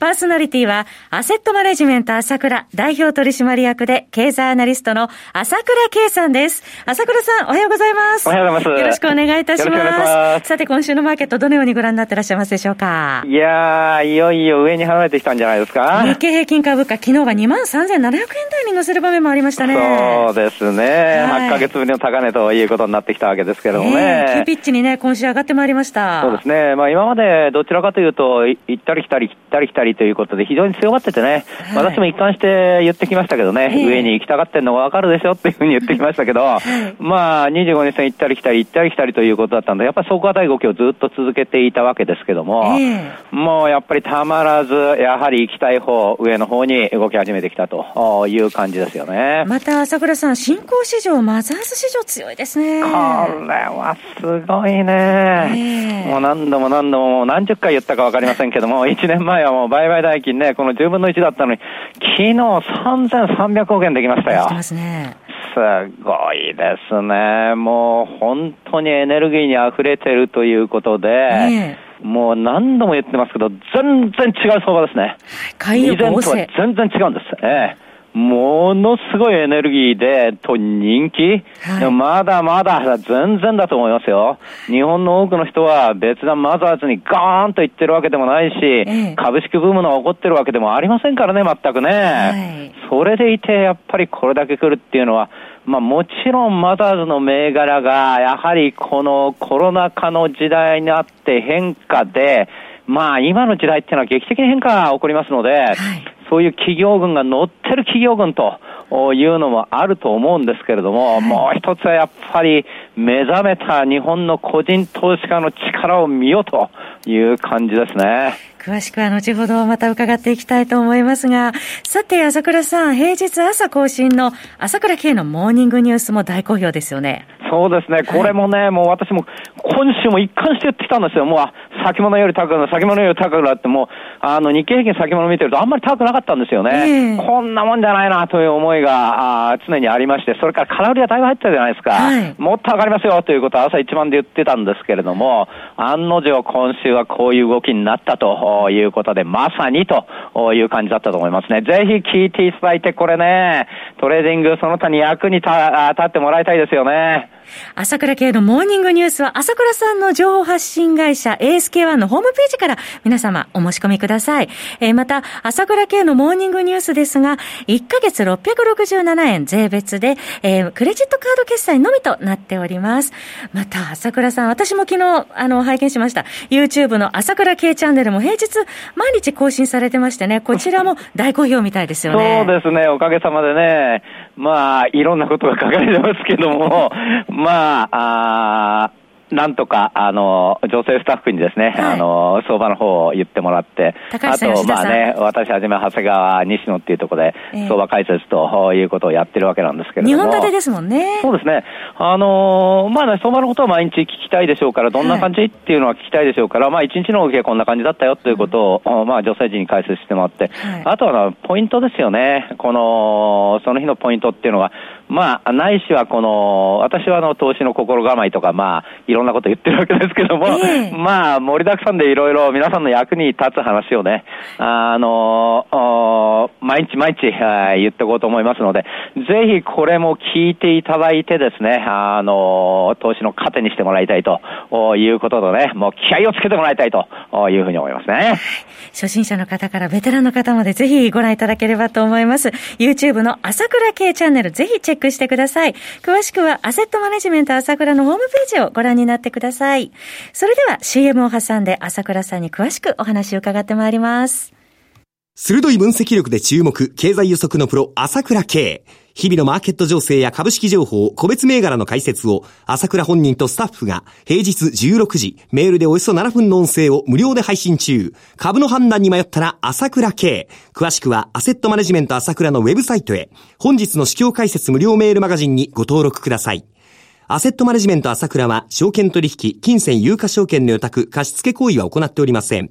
パーソナリティは、アセットマネジメント朝倉代表取締役で経済アナリストの朝倉慶さんです。朝倉さん、おはようございます。おはようございます。よろしくお願いいたします。ますさて、今週のマーケット、どのようにご覧になってらっしゃいますでしょうか？いやー、いよいよ上に離れてきたんじゃないですか。日経平均株価、昨日は2万3700円台に乗せる場面もありましたね。そうですね。はい、8ヶ月ぶりの高値ということになってきたわけですけどもね。えー、急ピッチにね、今週上がってまいりました。そうですね。まあ今までどちらかというと、行ったり来たり、来たり来たりということで、非常にに強がっててね、はい、私も一貫して言ってきましたけどね、上に行きたがってんのがわかるでしょっていうふうに言ってきましたけど、はい、まあ、25日線行ったり来たり、行ったり来たりということだったんで、やっぱり底堅い動きをずっと続けていたわけですけども、もうやっぱりたまらず、やはり行きたい方、上の方に動き始めてきたという感じですよね。また、朝倉さん、新興市場、マザーズ市場強いですね。これはすごいね。もう何度も何度も何十回言ったかわかりませんけども、1年前はもう売買代金ね、この10分の1だったのに、昨日3300億円できましたよ。すね。すごいですね。もう本当にエネルギーに溢れてるということで、えー、もう何度も言ってますけど、全然違う相場ですね。以前とは全然違うんです。ええーものすごいエネルギーで、と人気、はい、まだまだ全然だと思いますよ。日本の多くの人は別段マザーズにガーンと言ってるわけでもないし、ええ、株式ブームが起こってるわけでもありませんからね、全くね。はい、それでいて、やっぱりこれだけ来るっていうのは、まあもちろんマザーズの銘柄が、やはりこのコロナ禍の時代になって変化で、まあ今の時代っていうのは劇的に変化が起こりますので、はいそういう企業群が乗ってる企業群というのもあると思うんですけれども、はい、もう一つはやっぱり目覚めた日本の個人投資家の力を見ようという感じですね。詳しくは後ほどまた伺っていきたいと思いますが、さて、朝倉さん、平日朝更新の朝倉慶のモーニングニュースも大好評ですよね。そうですね、これもね、はい、もう私も今週も一貫して言ってきたんですよ。もう先物より高くなる、先物より高くなって、もう、あの、日経平均先物見てるとあんまり高くなかったんですよね。えー、こんなもんじゃないなという思いがあ常にありまして、それから空売りはだいぶ入ってたじゃないですか。はい、もっと上がりますよということは朝一番で言ってたんですけれども、案の定今週はこういう動きになったということで、まさにという感じだったと思いますね。ぜひ聞いていただいて、これね、トレーディングその他に役に立ってもらいたいですよね。朝倉慶のモーニングニュースは、朝倉さんの情報発信会社 ASK1 のホームページから皆様お申し込みください。えー、また、朝倉慶のモーニングニュースですが、1ヶ月667円税別で、えー、クレジットカード決済のみとなっております。また、朝倉さん、私も昨日、あの、拝見しました。YouTube の朝倉慶チャンネルも平日、毎日更新されてましてね、こちらも大好評みたいですよね。そうですね、おかげさまでね、まあ、いろんなことが書かれてますけども、まあ、あなんとか、あの、女性スタッフにですね、はい、あの、相場の方を言ってもらって、あと、まあね、私はじめ長谷川、西野っていうところで、相場解説ということをやってるわけなんですけれども。日本立てですもんね。そうですね。あの、まあね、相場のことは毎日聞きたいでしょうから、どんな感じっていうのは聞きたいでしょうから、はい、まあ一日の動きはこんな感じだったよということを、うん、まあ女性陣に解説してもらって、はい、あとはポイントですよね。この、その日のポイントっていうのは、まあ、ないしはこの、私はあの、投資の心構えとか、まあ、いろんなこと言ってるわけですけども、えー、まあ、盛りだくさんでいろいろ皆さんの役に立つ話をね、あの、毎日毎日、言っておこうと思いますので、ぜひこれも聞いていただいてですね、あの、投資の糧にしてもらいたいということでね、もう気合をつけてもらいたいというふうに思いますね。初心者の方からベテランの方までぜひご覧いただければと思います。YouTube の朝倉系チャンネル、ぜひチェッククしてください。詳しくは、アセットマネジメント朝倉のホームページをご覧になってください。それでは CM を挟んで朝倉さんに詳しくお話を伺ってまいります。鋭い分析力で注目、経済予測のプロ、朝倉慶。日々のマーケット情勢や株式情報、個別銘柄の解説を、朝倉本人とスタッフが、平日16時、メールでおよそ7分の音声を無料で配信中。株の判断に迷ったら、朝倉慶。詳しくは、アセットマネジメント朝倉のウェブサイトへ、本日の市況解説無料メールマガジンにご登録ください。アセットマネジメント朝倉は、証券取引、金銭有価証券の予託、貸付行為は行っておりません。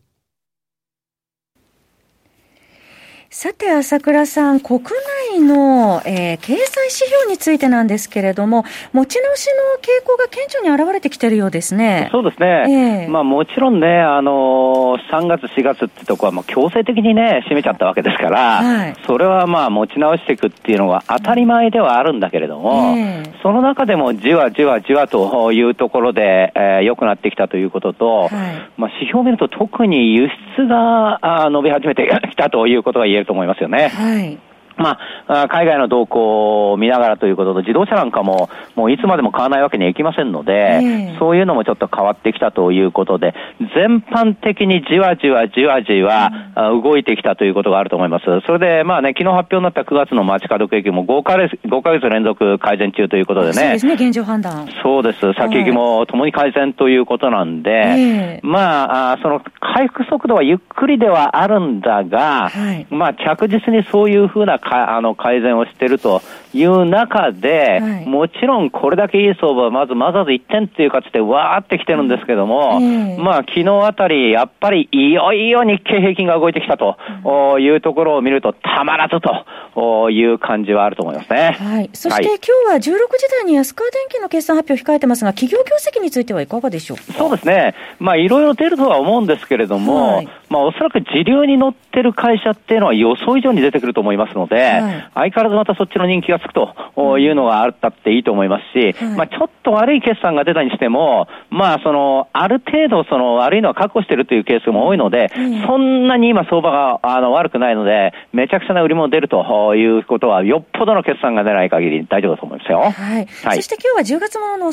さて、朝倉さん、国内の、えー、経済指標についてなんですけれども、持ち直しの傾向が顕著に現れてきているようですね。そうですね。えー、まあもちろんね、あのー、3月、4月ってとこはもう強制的にね、閉めちゃったわけですから、はい、それはまあ持ち直していくっていうのは当たり前ではあるんだけれども、えー、その中でもじわじわじわというところで、えー、良くなってきたということと、はい、まあ指標を見ると特に輸出が伸び始めてきたということが言えると思いますよね。はい。まあ、海外の動向を見ながらということと、自動車なんかも、もういつまでも買わないわけにはいきませんので、えー、そういうのもちょっと変わってきたということで、全般的にじわじわじわじわ、動いてきたということがあると思います。それで、まあね、昨日発表になった9月の街角景気も5ヶ月 ,5 ヶ月連続改善中ということでね。そうですね、現状判断。そうです。先行きもともに改善ということなんで、えー、まあその回復速度はゆっくりではあるんだが、はい、まあ着実にそういうふうなかあの改善をしているという中で、はい、もちろんこれだけいい相場はまずまず1点っていう形でわーってきてるんですけども、まあ昨日あたり、やっぱりいよいよ日経平均が動いてきたというところを見るとたまらずという感じはあると思いますね。はい。そして、今日は16時台に安川電機の決算発表控えてますが、企業業績についてはいかがでしょうそうですね。まあいろいろ出るとは思うんですけれども、はい、まあおそらく時流に乗ってる会社っていうのは予想以上に出てくると思いますので、はい、相変わらずまたそっちの人気がつくというのがあったっていいと思いますし、はい、まあちょっと悪い決算が出たにしても、まあその、ある程度その悪いのは確保しているというケースも多いので、そんなに今相場があの悪くないので、めちゃくちゃな売りも出るということは、よっぽどの決算が出ない限り大丈夫だと思いますよ。はい。はい、そして今日は10月ものの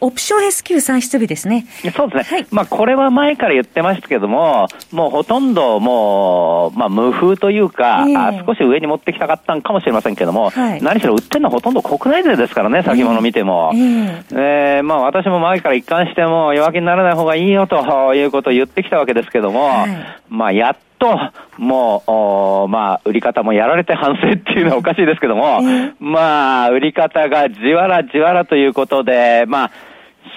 オプション S q 算出日ですね。そうですね。はい、まあこれは前から言ってましたけども、もうほとんどもう、まあ無風というか、えー、少し上に持ってきたかったんかもしれませんけども、はい、何しろ売ってるのはほとんど国内勢ですからね、先物見ても。えー、えー、まあ私も前から一貫しても弱気にならない方がいいよということを言ってきたわけですけども、はい、まあやっと、もう、まあ、売り方もやられて反省っていうのはおかしいですけども、まあ、売り方がじわらじわらということで、まあ、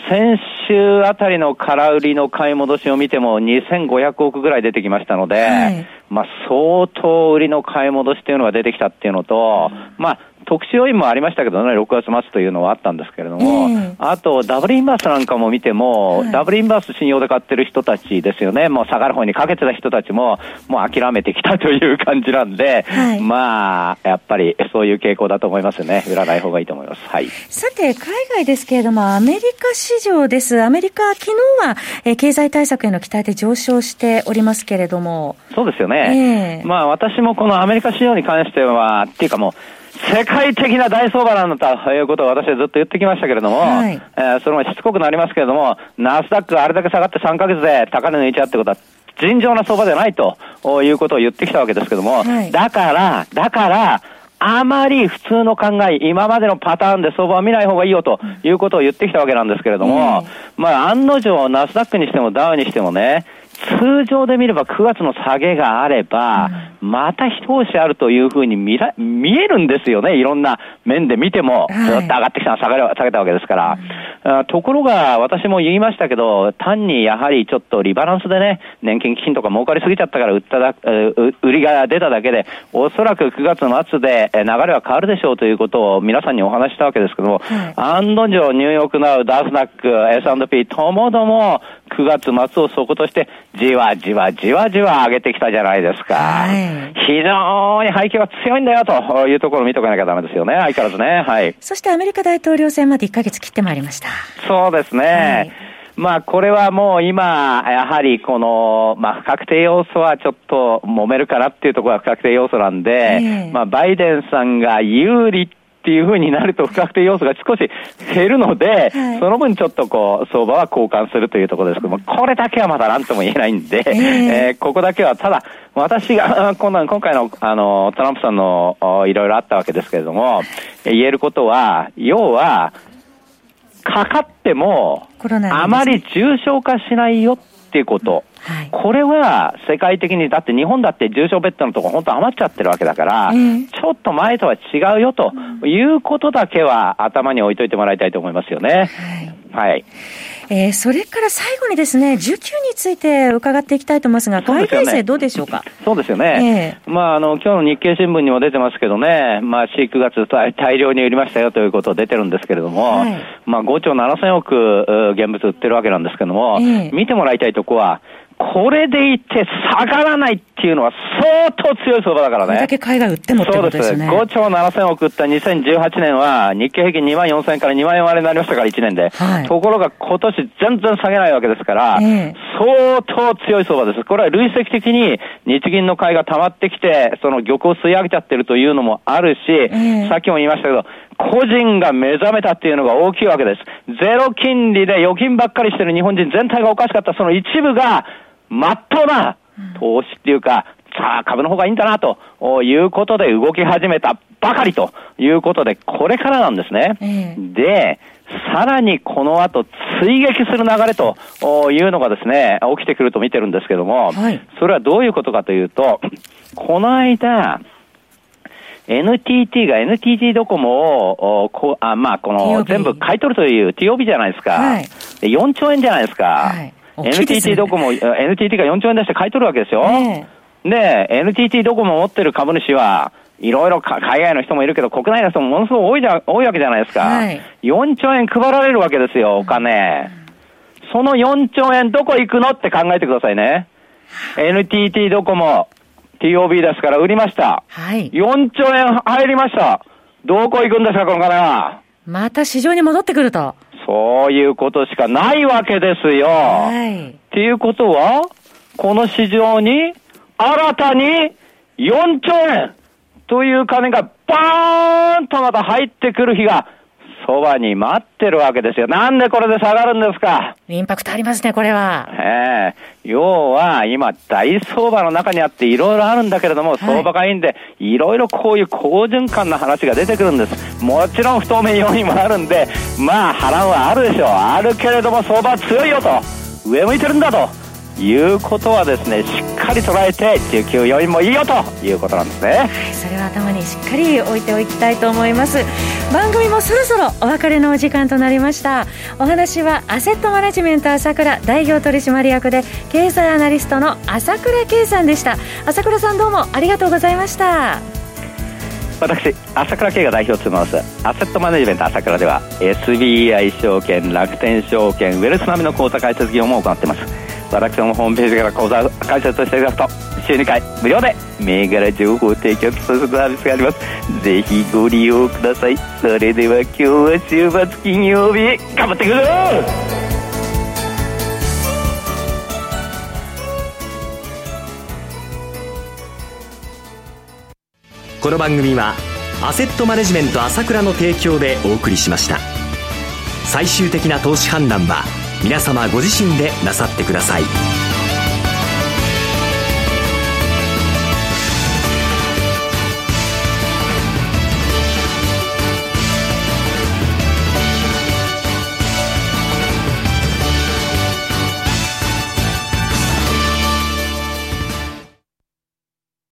先週あたりの空売りの買い戻しを見ても2500億ぐらい出てきましたので、はい、まあ相当売りの買い戻しっていうのが出てきたっていうのと、まあ特殊要因もありましたけどね、6月末というのはあったんですけれども、えー、あと、ダブルインバースなんかも見ても、はい、ダブルインバース信用で買ってる人たちですよね、もう下がる方にかけてた人たちも、もう諦めてきたという感じなんで、はい、まあ、やっぱりそういう傾向だと思いますよね、売らない方がいいと思います。はい、さて、海外ですけれども、アメリカ市場です。アメリカ、昨日は、えー、経済対策への期待で上昇しておりますけれども。そうですよね。えー、まあ、私もこのアメリカ市場に関しては、っていうかもう、世界的な大相場なんだということを私はずっと言ってきましたけれども、はい、えー、それもしつこくなりますけれども、ナスダックあれだけ下がって3ヶ月で高値抜いちゃうってことは、尋常な相場ではないということを言ってきたわけですけども、はい、だから、だから、あまり普通の考え、今までのパターンで相場は見ない方がいいよということを言ってきたわけなんですけれども、まあ案の定、ナスダックにしてもダウにしてもね、通常で見れば9月の下げがあれば、また一押しあるというふうに見ら見えるんですよね。いろんな面で見ても、ずっと上がってきたの下げ下げたわけですから。はい、ところが、私も言いましたけど、単にやはりちょっとリバランスでね、年金基金とか儲かりすぎちゃったから売っただ、売りが出ただけで、おそらく9月末で流れは変わるでしょうということを皆さんにお話したわけですけども、はい、案の定ニューヨークナウ、ダースナック、S&P ともども9月末を底として、じわじわじわじわ上げてきたじゃないですか。はい、非常に背景は強いんだよというところを見とかなきゃダメですよね、相変わらずね。はい。そしてアメリカ大統領選まで1ヶ月切ってまいりました。そうですね。はいまあ、これはもう今、やはりこの、まあ、不確定要素はちょっと揉めるかなっていうところが不確定要素なんで、えー、まあ、バイデンさんが有利っっていう風になると不確定要素が少し減るので、はい、その分ちょっとこう、相場は交換するというところですけども、これだけはまだ何とも言えないんで、えー、えー、ここだけはただ、私が、今今回の、あの、トランプさんの、いろいろあったわけですけれども、言えることは、要は、かかっても、あまり重症化しないよっていうこと。はい、これは世界的に、だって日本だって重症ベッドのところ本当余っちゃってるわけだから、えー、ちょっと前とは違うよということだけは頭に置いといてもらいたいと思いますよね。はい。はい。えー、それから最後にですね、需給について伺っていきたいと思いますが、海外勢どうでしょうか？そうですよね。えー、まあ、あの、今日の日経新聞にも出てますけどね、まあ、4、9月大量に売りましたよということ出てるんですけれども、はい、まあ、5兆7000億現物売ってるわけなんですけども、えー、見てもらいたいとこは、これでいって下がらないっていうのは相当強い相場だからね。これだけ海外売ってもってことですね。そうです。5兆7000億売った2018年は日経平均2万4000円から2万円割れになりましたから1年で。はい、ところが今年全然下げないわけですから、えー、相当強い相場です。これは累積的に日銀の買いが溜まってきて、その玉を吸い上げちゃってるというのもあるし、えー、さっきも言いましたけど、個人が目覚めたっていうのが大きいわけです。ゼロ金利で預金ばっかりしてる日本人全体がおかしかったその一部が、まっとうな投資っていうか、さあ株の方がいいんだなということで動き始めたばかりということで、これからなんですね。えー、で、さらにこの後追撃する流れというのがですね、起きてくると見てるんですけども、はい、それはどういうことかというと、この間、NTT が NTT ドコモを、こあまあ、この全部買い取るという TOB じゃないですか。はい、4兆円じゃないですか。はい NTT ドコモ、NTT が4兆円出して買い取るわけですよ。えー、で、NTT ドコモ持ってる株主は、いろいろ海外の人もいるけど、国内の人もものすごい多いじゃ多いわけじゃないですか。はい、4兆円配られるわけですよ、お金。その4兆円どこ行くのって考えてくださいね。NTT ドコモ、TOB ですから売りました。はい。4兆円入りました。どこ行くんですか、この金は。また市場に戻ってくると。そういうことしかないわけですよ。はい。っていうことは、この市場に新たに4兆円という金がバーンとまた入ってくる日がそばに待ってるわけですよ。なんでこれで下がるんですか？インパクトありますね、これは。ええー、要は、今、大相場の中にあっていろいろあるんだけれども、はい、相場がいいんで、いろいろこういう好循環の話が出てくるんです。もちろん不透明要因もあるんで、まあ、波乱はあるでしょう。あるけれども、相場強いよと。上向いてるんだと。いうことはですねしっかり捉えて需給要因もいいよということなんですね、はい、それは頭にしっかり置いておきたいと思います。番組もそろそろお別れのお時間となりました。お話はアセットマネジメント朝倉代表取締役で経済アナリストの朝倉圭さんでした。朝倉さんどうもありがとうございました。私朝倉慶が代表を務めますアセットマネジメント朝倉では SBI 証券楽天証券ウェルス並みの口座開設業務を行っています私のホームページから口座開設してくださると週2回無料で銘柄情報提供するサービスがあります。ぜひご利用ください。それでは今日は週末金曜日頑張ってくぞ！この番組はアセットマネジメント朝倉の提供でお送りしました。最終的な投資判断は皆様ご自身でなさってください。